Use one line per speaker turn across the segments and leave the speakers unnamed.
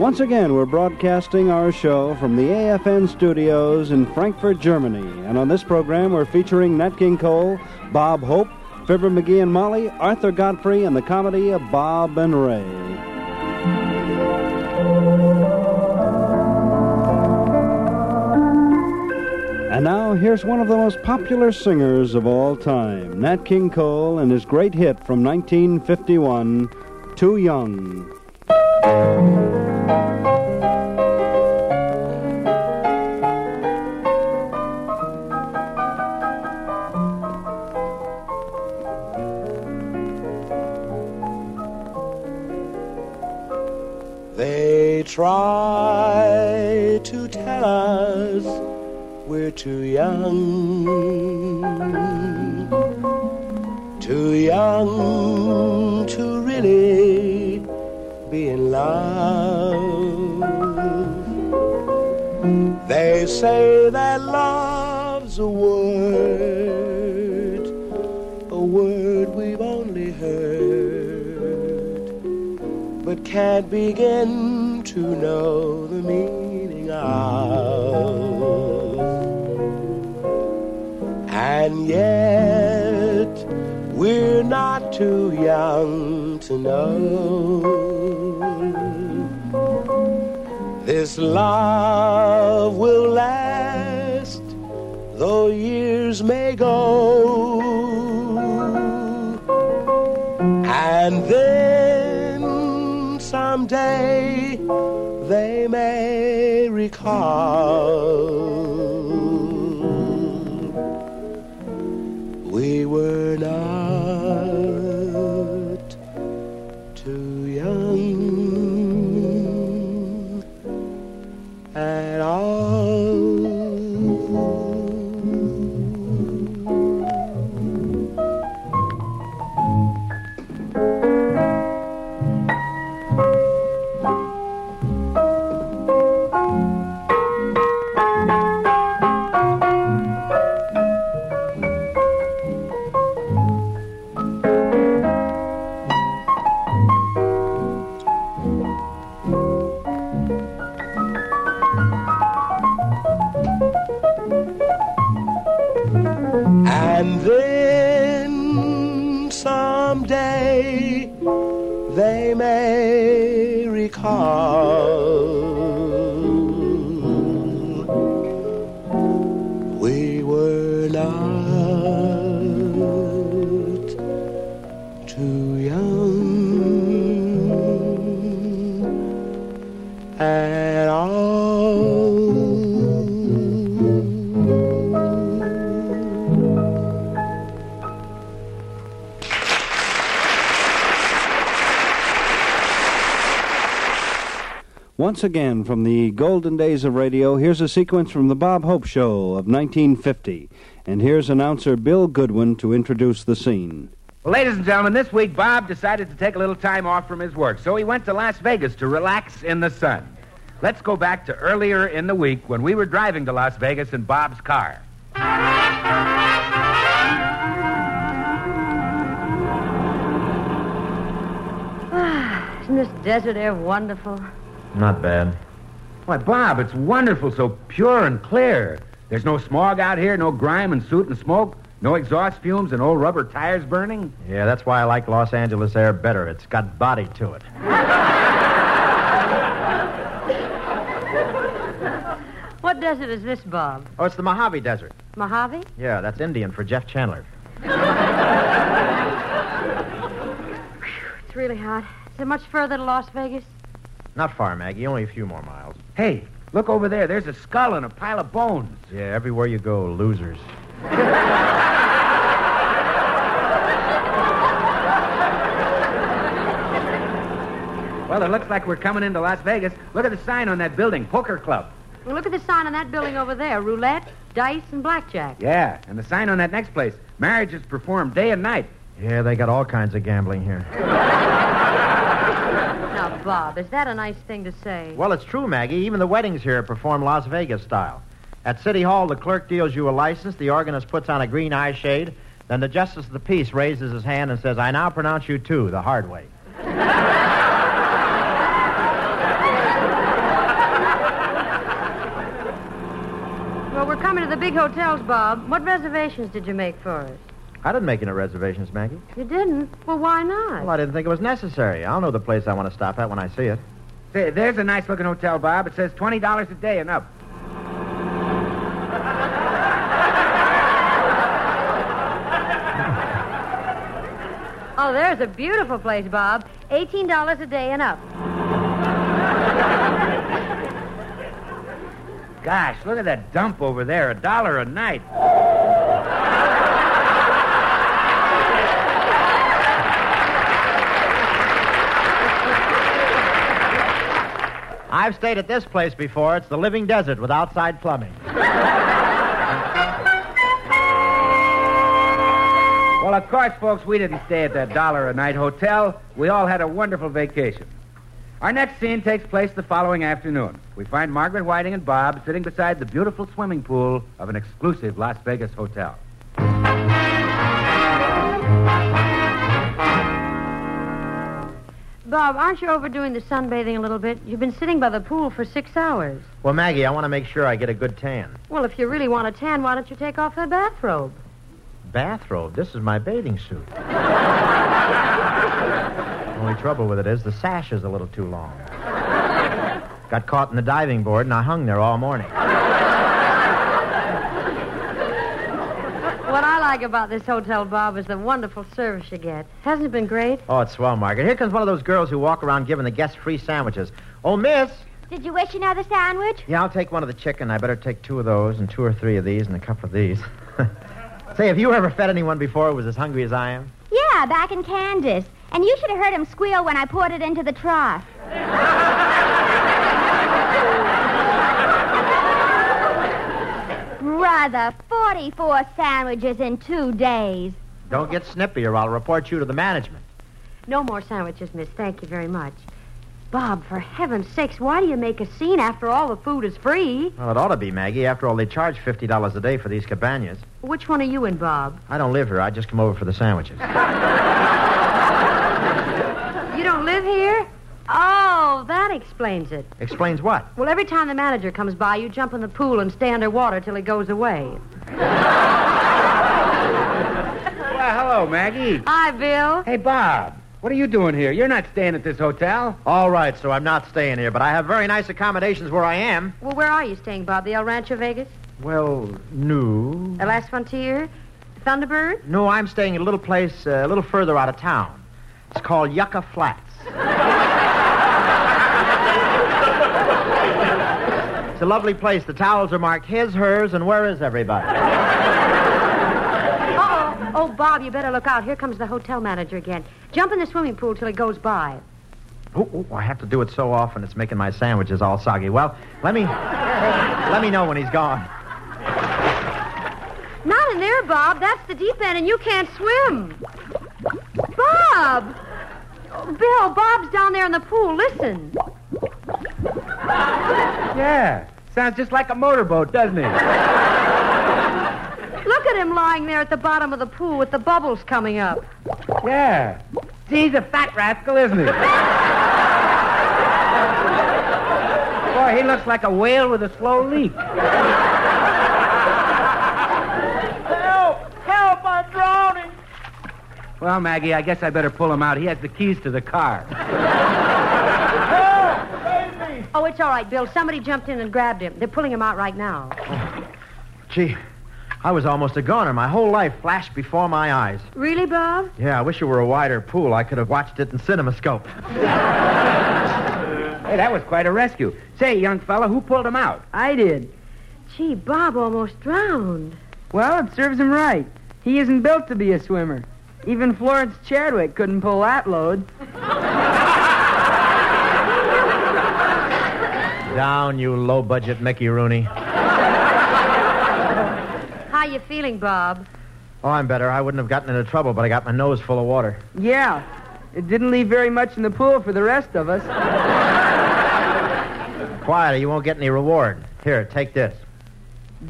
Once again, we're broadcasting our show from the AFN studios in Frankfurt, Germany. And on this program, we're featuring Nat King Cole, Bob Hope, Fibber McGee and Molly, Arthur Godfrey, and the comedy of Bob and Ray. And now, here's one of the most popular singers of all time, Nat King Cole, and his great hit from 1951, Too Young.
Try to tell us we're too young, too young to really be in love. They say that love's a word, can't begin to know the meaning of. And yet, we're not too young to know. This love will last, though years may go. And then someday they may recall. We were not someday they may recall.
Once again, from the golden days of radio, here's a sequence from the Bob Hope Show of 1950. And here's announcer Bill Goodwin to introduce the scene.
Well, ladies and gentlemen, this week Bob decided to take a little time off from his work, so he went to Las Vegas to relax in the sun. Let's go back to earlier in the week when we were driving to Las Vegas in Bob's car.
Ah, isn't this desert air wonderful?
Not bad.
Why, Bob, it's wonderful, so pure and clear. There's no smog out here, no grime and soot and smoke, no exhaust fumes and old rubber tires burning.
Yeah, that's why I like Los Angeles air better. It's got body to it.
What desert is this, Bob?
Oh, it's the Mojave Desert.
Mojave?
Yeah, that's Indian for Jeff Chandler.
It's really hot. Is it much further to Las Vegas?
Not far, Maggie. Only a few more miles.
Hey, look over there. There's a skull and a pile of bones.
Yeah, everywhere you go, losers.
Well, it looks like we're coming into Las Vegas. Look at the sign on that building, Poker Club.
Well, look at the sign on that building over there roulette, dice, and blackjack.
Yeah, and the sign on that next place, marriage is performed day and night.
Yeah, they got all kinds of gambling here.
Bob, is that a nice thing to say?
Well, it's true, Maggie. Even the weddings here perform Las Vegas style. At City Hall, the clerk deals you a license, the organist puts on a green eye shade, then the justice of the peace raises his hand and says, I now pronounce you two the hard way.
Well, we're coming to the big hotels, Bob. What reservations did you make for us?
I didn't make any reservations, Maggie.
You didn't? Well, why not?
Well, I didn't think it was necessary. I'll know the place I want to stop at when I see it.
Say, there's a nice looking hotel, Bob. It says $20 a day and up.
Oh, there's a beautiful place, Bob. $18 a day and up.
Gosh, look at that dump over there. A dollar a night.
I've stayed at this place before. It's the living desert with outside plumbing.
Well, of course, folks, we didn't stay at that dollar a night hotel. We all had a wonderful vacation. Our next scene takes place the following afternoon. We find Margaret Whiting and Bob sitting beside the beautiful swimming pool of an exclusive Las Vegas hotel.
Bob, aren't you overdoing the sunbathing a little bit? You've been sitting by the pool for six hours.
Well, Maggie, I want to make sure I get a good tan.
Well, if you really want a tan, why don't you take off that bathrobe?
Bathrobe? This is my bathing suit. The only trouble with it is the sash is a little too long. Got caught in the diving board and I hung there all morning.
What I like about this hotel, Bob, is the wonderful service you get. Hasn't it been great?
Oh, it's swell, Margaret. Here comes one of those girls who walk around giving the guests free sandwiches. Oh, miss.
Did you wish another sandwich?
Yeah, I'll take one of the chicken. I better take two of those and two or three of these and a couple of these. Say, have you ever fed anyone before who was as hungry as I am?
Yeah, back in Kansas. And you should have heard him squeal when I poured it into the trough. Brother, 44 sandwiches in two days.
Don't get snippy or I'll report you to the management.
No more sandwiches, miss. Thank you very much. Bob, for heaven's sakes, why do you make a scene after all the food is free?
Well, it ought to be, Maggie. After all, they charge $50 a day for these cabanas.
Which one are you in, Bob?
I don't live here. I just come over for the sandwiches.
You don't live here? Oh, that explains it.
Explains what?
Well, every time the manager comes by, you jump in the pool and stay underwater till he goes away.
Well, hello, Maggie.
Hi, Bill.
Hey, Bob. What are you doing here? You're not staying at this hotel.
All right, so I'm not staying here, but I have very nice accommodations where I am.
Well, where are you staying, Bob? The El Rancho Vegas?
Well, no.
The Last Frontier? Thunderbird?
No, I'm staying at a little place uh, a little further out of town. It's called Yucca Flats. it's a lovely place. The towels are marked his, hers, and where is everybody?
Uh-oh. Oh, Bob, you better look out. Here comes the hotel manager again. Jump in the swimming pool till he goes by.
Oh, oh, I have to do it so often it's making my sandwiches all soggy. Well, let me let me know when he's gone.
Not in there, Bob. That's the deep end, and you can't swim. Bob! Oh, Bill, Bob's down there in the pool. Listen.
Yeah. Sounds just like a motorboat, doesn't it?
Look at him lying there at the bottom of the pool with the bubbles coming up.
Yeah. See, he's a fat rascal, isn't he? Boy, he looks like a whale with a slow leak.
Help! Help! I'm drowning!
Well, Maggie, I guess I better pull him out. He has the keys to the car.
Help! Save me!
Oh, it's all right, Bill. Somebody jumped in and grabbed him. They're pulling him out right now.
Gee, I was almost a goner. My whole life flashed before my eyes.
Really, Bob?
Yeah, I wish it were a wider pool. I could have watched it in CinemaScope.
Hey, that was quite a rescue. Say, young fella, who pulled him out?
I did.
Gee, Bob almost drowned.
Well, it serves him right. He isn't built to be a swimmer. Even Florence Chadwick couldn't pull that load.
Down, you low-budget Mickey Rooney.
How you feeling, Bob?
Oh, I'm better. I wouldn't have gotten into trouble, but I got my nose full of water.
Yeah. It didn't leave very much in the pool for the rest of us.
Quiet, or you won't get any reward. Here, take this.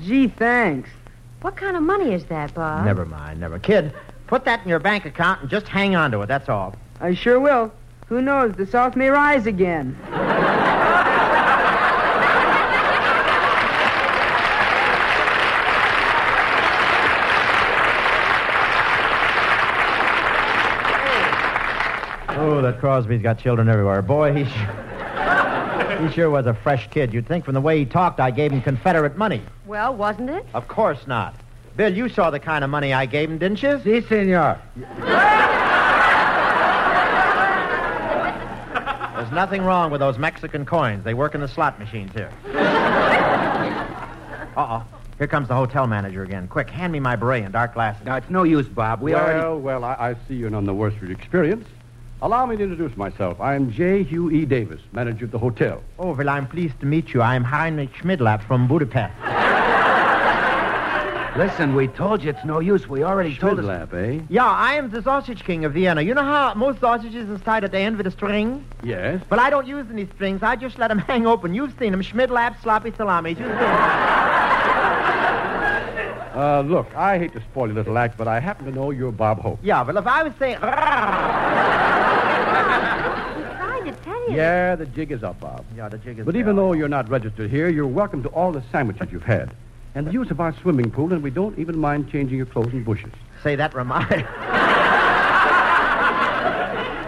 Gee, thanks.
What kind of money is that, Bob?
Never mind, never. Kid, put that in your bank account and just hang on to it, that's all.
I sure will. Who knows? The South may rise again.
Oh, that Crosby's got children everywhere. Boy, he sure, he sure was a fresh kid. You'd think from the way he talked I gave him Confederate money.
Well, wasn't it?
Of course not. Bill, you saw the kind of money I gave him, didn't you?
Si, senor.
There's nothing wrong with those Mexican coins. They work in the slot machines here. Uh-oh. Here comes the hotel manager again. Quick, hand me my beret and dark glasses.
Now, it's no use, Bob. We
well,
already.
well, I, I see you're none the worse for your experience. Allow me to introduce myself. I'm J. Hugh E. Davis, manager of the hotel.
Oh, well, I'm pleased to meet you. I'm Heinrich Schmidlap from Budapest.
Listen, we told you it's no use. We already told us.
Schmidlap, eh?
Yeah, I am the sausage king of Vienna. You know how most sausages is tied at the end with a string?
Yes.
Well, I don't use any strings. I just let them hang open. You've seen them. Schmidlap, sloppy salami. You've seen 'em.
Uh, look, I hate to spoil your little act, but I happen to know you're Bob Hope.
Yeah, well, if I was saying...
Trying to tell you.
Yeah, the jig is up, Bob.
Yeah, the jig is
But even though you're not registered here, you're welcome to all the sandwiches you've had. And the use of our swimming pool, and we don't even mind changing your clothes and bushes.
Say, that reminds...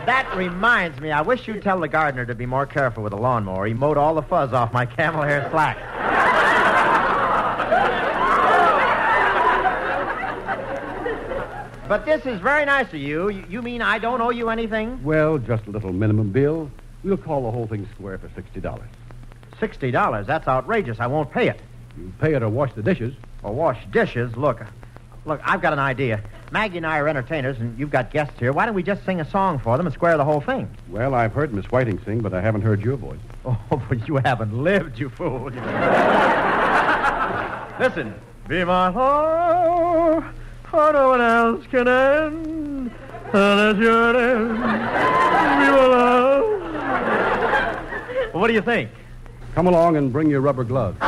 that reminds me. I wish you'd tell the gardener to be more careful with the lawnmower. He mowed all the fuzz off my camel hair slack. But this is very nice of you. You you mean I don't owe you anything?
Well, just a little minimum bill. We'll call the whole thing square for $60.
Sixty dollars. That's outrageous. I won't pay it.
You pay it or wash the dishes.
Or wash dishes. Look, look. I've got an idea. Maggie and I are entertainers, and you've got guests here. Why don't we just sing a song for them and square the whole thing?
Well, I've heard Miss Whiting sing, but I haven't heard your voice.
Oh, but you haven't lived, you fool. Listen. Be my heart, for no one else can end. And it's your end. Be my love. What do you think?
Come along and bring your rubber gloves.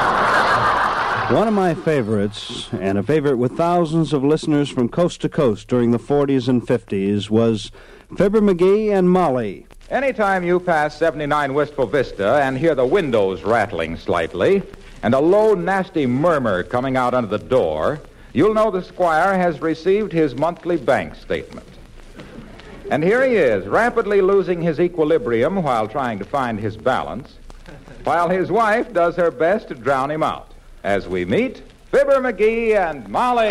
One of my favorites, and a favorite with thousands of listeners from coast to coast during the 40s and 50s, was Fibber McGee and Molly.
Anytime you pass 79 Wistful Vista and hear the windows rattling slightly and a low, nasty murmur coming out under the door, you'll know the squire has received his monthly bank statement. And here he is, rapidly losing his equilibrium while trying to find his balance, while his wife does her best to drown him out. As we meet, Fibber McGee and Molly.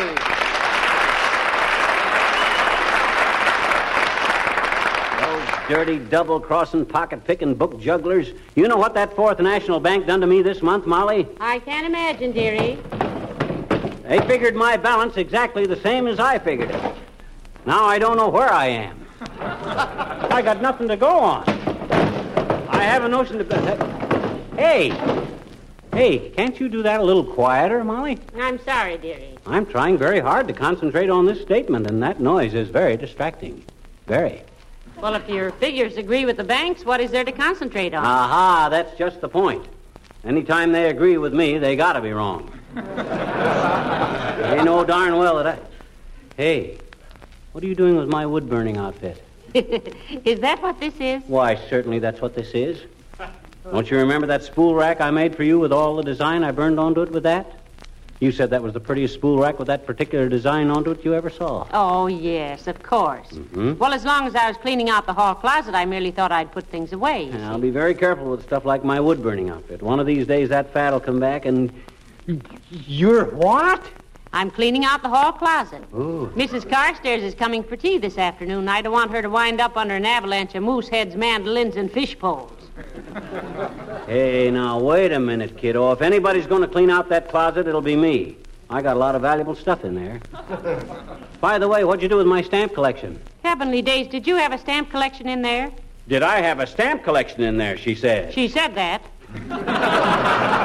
Those dirty, double crossing, pocket picking book jugglers. You know what that Fourth National Bank done to me this month, Molly?
I can't imagine, dearie.
They figured my balance exactly the same as I figured it. Now I don't know where I am. I got nothing to go on. I have a notion to. Hey! Hey, can't you do that a little quieter, Molly?
I'm sorry, dearie.
I'm trying very hard to concentrate on this statement, and that noise is very distracting. Very.
Well, if your figures agree with the banks, what is there to concentrate on?
Aha, that's just the point. Anytime they agree with me, they gotta be wrong. They know darn well that I. Hey, what are you doing with my wood burning outfit?
is that what this is?
Why, certainly that's what this is. Don't you remember that spool rack I made for you with all the design I burned onto it with that? You said that was the prettiest spool rack with that particular design onto it you ever saw.
Oh, yes, of course.
Hmm?
Well, as long as I was cleaning out the hall closet, I merely thought I'd put things away.
I'll be very careful with stuff like my wood burning outfit. One of these days that fat'll come back and. You're what?
I'm cleaning out the hall closet.
Ooh.
Mrs. Carstairs is coming for tea this afternoon. I don't want her to wind up under an avalanche of moose heads, mandolins, and fish poles.
Hey, now, wait a minute, kiddo. If anybody's going to clean out that closet, it'll be me. I got a lot of valuable stuff in there. By the way, what'd you do with my stamp collection?
Heavenly days, did you have a stamp collection in there?
Did I have a stamp collection in there, she said.
She said that.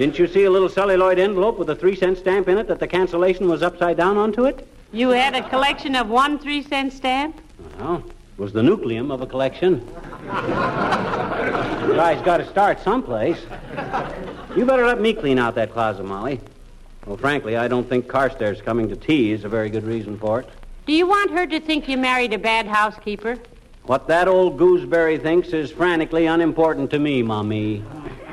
Didn't you see a little celluloid envelope with a three cent stamp in it that the cancellation was upside down onto it?
You had a collection of one three cent stamp?
Well, it was the nucleum of a collection. The guy's got to start someplace. You better let me clean out that closet, Molly. Well, frankly, I don't think Carstairs coming to tea is a very good reason for it.
Do you want her to think you married a bad housekeeper?
What that old gooseberry thinks is frantically unimportant to me, Mommy.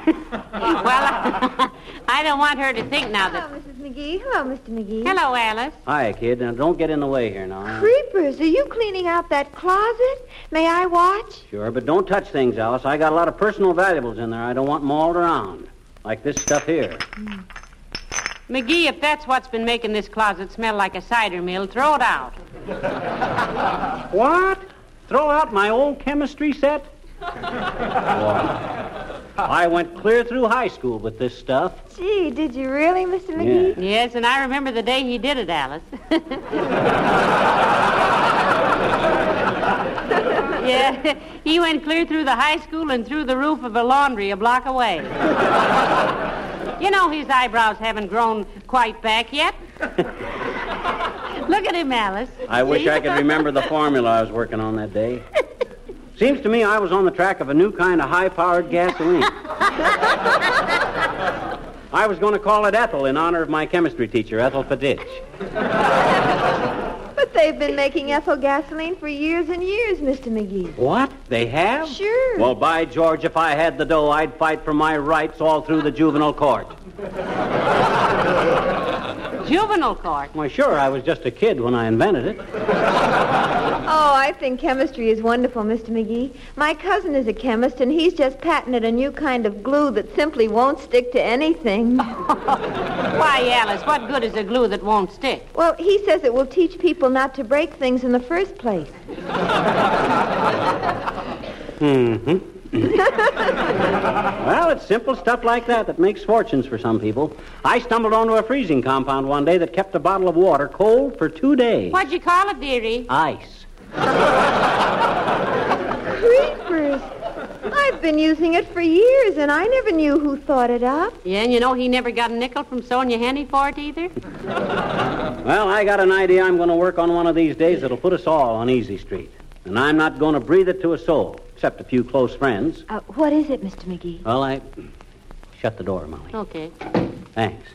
Well, I don't want her to think now that.
Hello, Mrs. McGee. Hello, Mr. McGee.
Hello, Alice.
Hi, kid. Now, don't get in the way here now.
Creepers, are you cleaning out that closet? May I watch?
Sure, but don't touch things, Alice. I got a lot of personal valuables in there. I don't want them all around. Like this stuff here.
McGee, if that's what's been making this closet smell like a cider mill, throw it out.
What? Throw out my old chemistry set? Why? I went clear through high school with this stuff.
Gee, did you really, Mr. McGee?
Yes, and I remember the day he did it, Alice. yeah, he went clear through the high school and through the roof of a laundry a block away. you know his eyebrows haven't grown quite back yet. Look at him, Alice.
I wish I could remember the formula I was working on that day. Seems to me I was on the track of a new kind of high-powered gasoline. I was going to call it Ethel in honor of my chemistry teacher, Ethel Faditch.
But they've been making ethyl gasoline for years and years, Mr. McGee.
What? They have?
Sure.
Well, by George, if I had the dough, I'd fight for my rights all through the juvenile court.
Juvenile court.
Why, sure, I was just a kid when I invented it.
Oh, I think chemistry is wonderful, Mr. McGee. My cousin is a chemist, and he's just patented a new kind of glue that simply won't stick to anything.
Why, Alice, what good is a glue that won't stick?
Well, he says it will teach people not to break things in the first place.
Mm-hmm. well, it's simple stuff like that that makes fortunes for some people. I stumbled onto a freezing compound one day that kept a bottle of water cold for two days.
What'd you call it, dearie?
Ice.
Creepers! I've been using it for years, and I never knew who thought it up.
Yeah, and you know he never got a nickel from Sonja Henie for it either?
Well, I got an idea I'm going to work on one of these days that'll put us all on Easy Street. And I'm not going to breathe it to a soul, except a few close friends.
Uh, what is it, Mr. McGee?
Well, I. Shut the door, Molly.
Okay.
Thanks.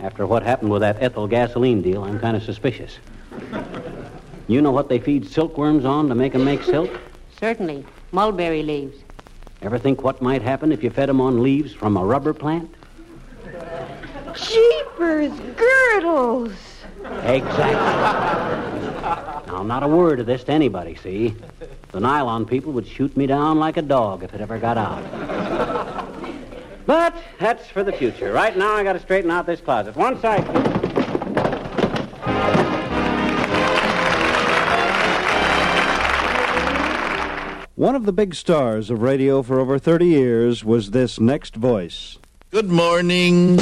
After what happened with that ethyl gasoline deal, I'm kind of suspicious. You know what they feed silkworms on to make 'em make silk?
Certainly. Mulberry leaves.
Ever think what might happen if you fed 'em on leaves from a rubber plant?
Jeepers, girdles!
Exactly. Now, not a word of this to anybody, see? The nylon people would shoot me down like a dog if it ever got out. But that's for the future. Right now, I got to straighten out this closet. One side.
One of the big stars of radio for over 30 years was this next voice.
Good morning.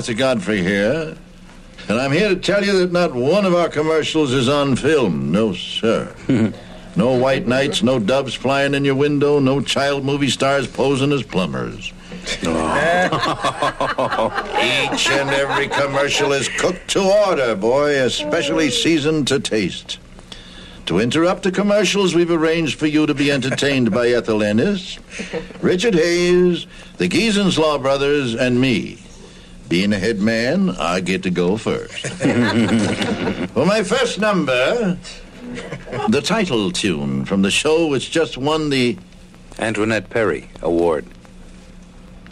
Arthur Godfrey here. And I'm here to tell you that not one of our commercials is on film. No, sir. no white knights, no doves flying in your window, no child movie stars posing as plumbers. Each and every commercial is cooked to order, boy, especially seasoned to taste. To interrupt the commercials, we've arranged for you to be entertained by Ethel Ennis, Richard Hayes, the Giesenslaw brothers, and me. Being a head man, I get to go first. For my first number, the title tune from the show which just won the
Antoinette Perry Award.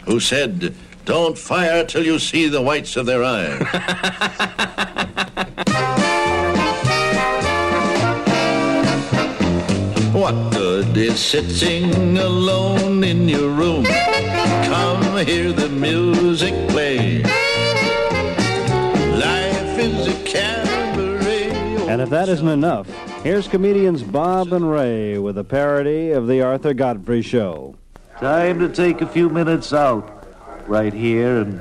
Who said, Don't fire till you see the whites of their eyes. What good is sitting alone in your room? Come hear the music
And if that isn't enough, Here's comedians Bob and Ray with a parody of The Arthur Godfrey Show.
Time to take a few minutes out right here and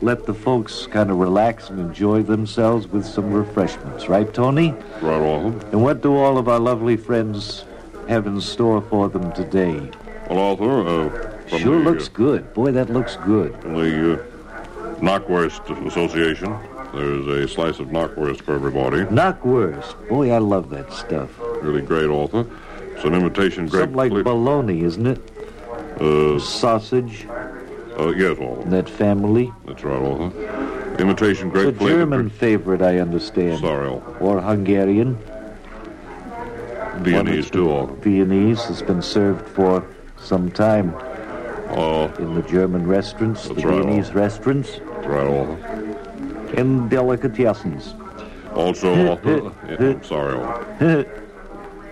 let the folks kind of relax and enjoy themselves with some refreshments. Right, Tony?
Right, Arthur.
And what do all of our lovely friends have in store for them today?
Well, Arthur, uh,
Sure
the,
looks good. Boy, that looks good.
From the uh, Knockwurst Association, there's a slice of knockwurst for everybody.
Knockwurst. Boy, I love that stuff.
Really great, Arthur. It's an imitation grape.
Something like
fla-
bologna, isn't it?
uh,
Sausage,
uh, yes, Arthur.
that family.
That's right, Arthur. Imitation
It's a German favorite, I understand.
Sorry, Arthur.
Or Hungarian.
Viennese, too, Arthur.
Viennese has been served for some time
Uh,
in the German restaurants, the
right,
Viennese restaurants,
that's right, Arthur.
And delicatessens.
Also, Arthur. yeah, I'm sorry, Arthur.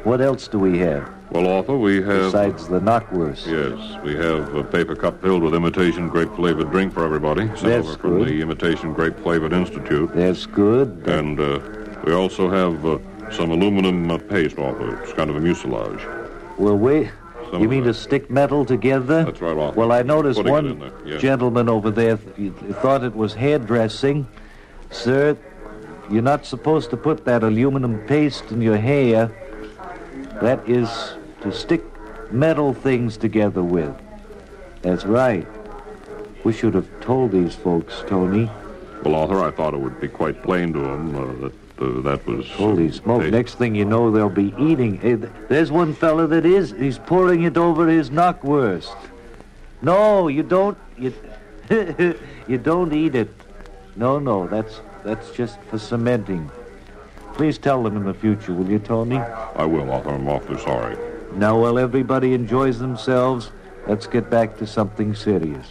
what else do we have
Well, Arthur, we have.
besides the knockwurst?
Yes, we have a paper cup filled with imitation grape flavored drink for everybody. Sent
That's
over from
good.
the Imitation Grape Flavored Institute.
That's good.
And uh, we also have uh, some aluminum uh, paste, Arthur. It's kind of a mucilage.
Well, wait.
Some
You mean to stick metal together?
That's right, Arthur.
Well, I noticed
Putting
one
in
gentleman over there th- thought it was hairdressing. Sir, you're not supposed to put that aluminum paste in your hair. That is to stick metal things together with. That's right. We should have told these folks, Tony.
Well, Arthur, I thought it would be quite plain to them uh, that uh, that was.
Holy smoke.
they-
Next thing you know, they'll be eating. Hey, th- there's one fella that is. He's pouring it over his knockwurst. No, you don't. You, you don't eat it. No, no, that's that's just for cementing. Please tell them in the future, will you, Tony?
I will, Arthur. I'm awfully sorry.
Now, while everybody enjoys themselves, let's get back to something serious.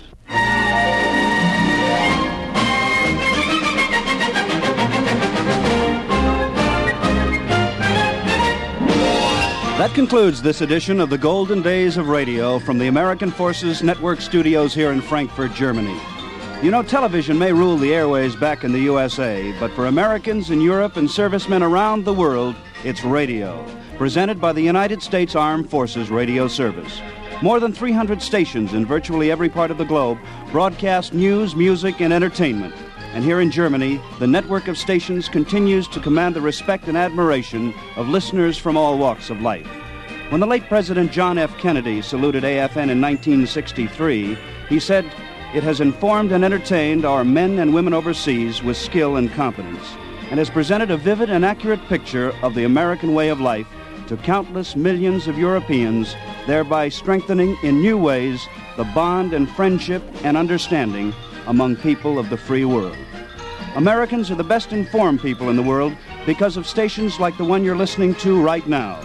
That concludes this edition of the Golden Days of Radio from the American Forces Network studios here in Frankfurt, Germany. You know, television may rule the airways back in the USA, but for Americans in Europe and servicemen around the world, it's radio, presented by the United States Armed Forces Radio Service. More than 300 stations in virtually every part of the globe broadcast news, music, and entertainment. And here in Germany, the network of stations continues to command the respect and admiration of listeners from all walks of life. When the late President John F. Kennedy saluted AFN in 1963, he said, It has informed and entertained our men and women overseas with skill and competence, and has presented a vivid and accurate picture of the American way of life to countless millions of Europeans, thereby strengthening in new ways the bond and friendship and understanding among people of the free world. Americans are the best informed people in the world because of stations like the one you're listening to right now.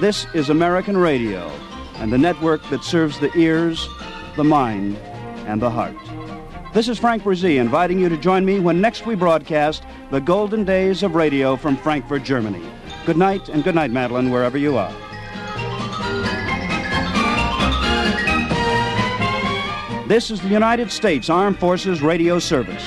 This is American Radio and the network that serves the ears, the mind, and the heart. This is Frank Bresee inviting you to join me when next we broadcast the golden days of radio from Frankfurt, Germany. Good night and good night, Madeline, wherever you are. This is the United States Armed Forces Radio Service.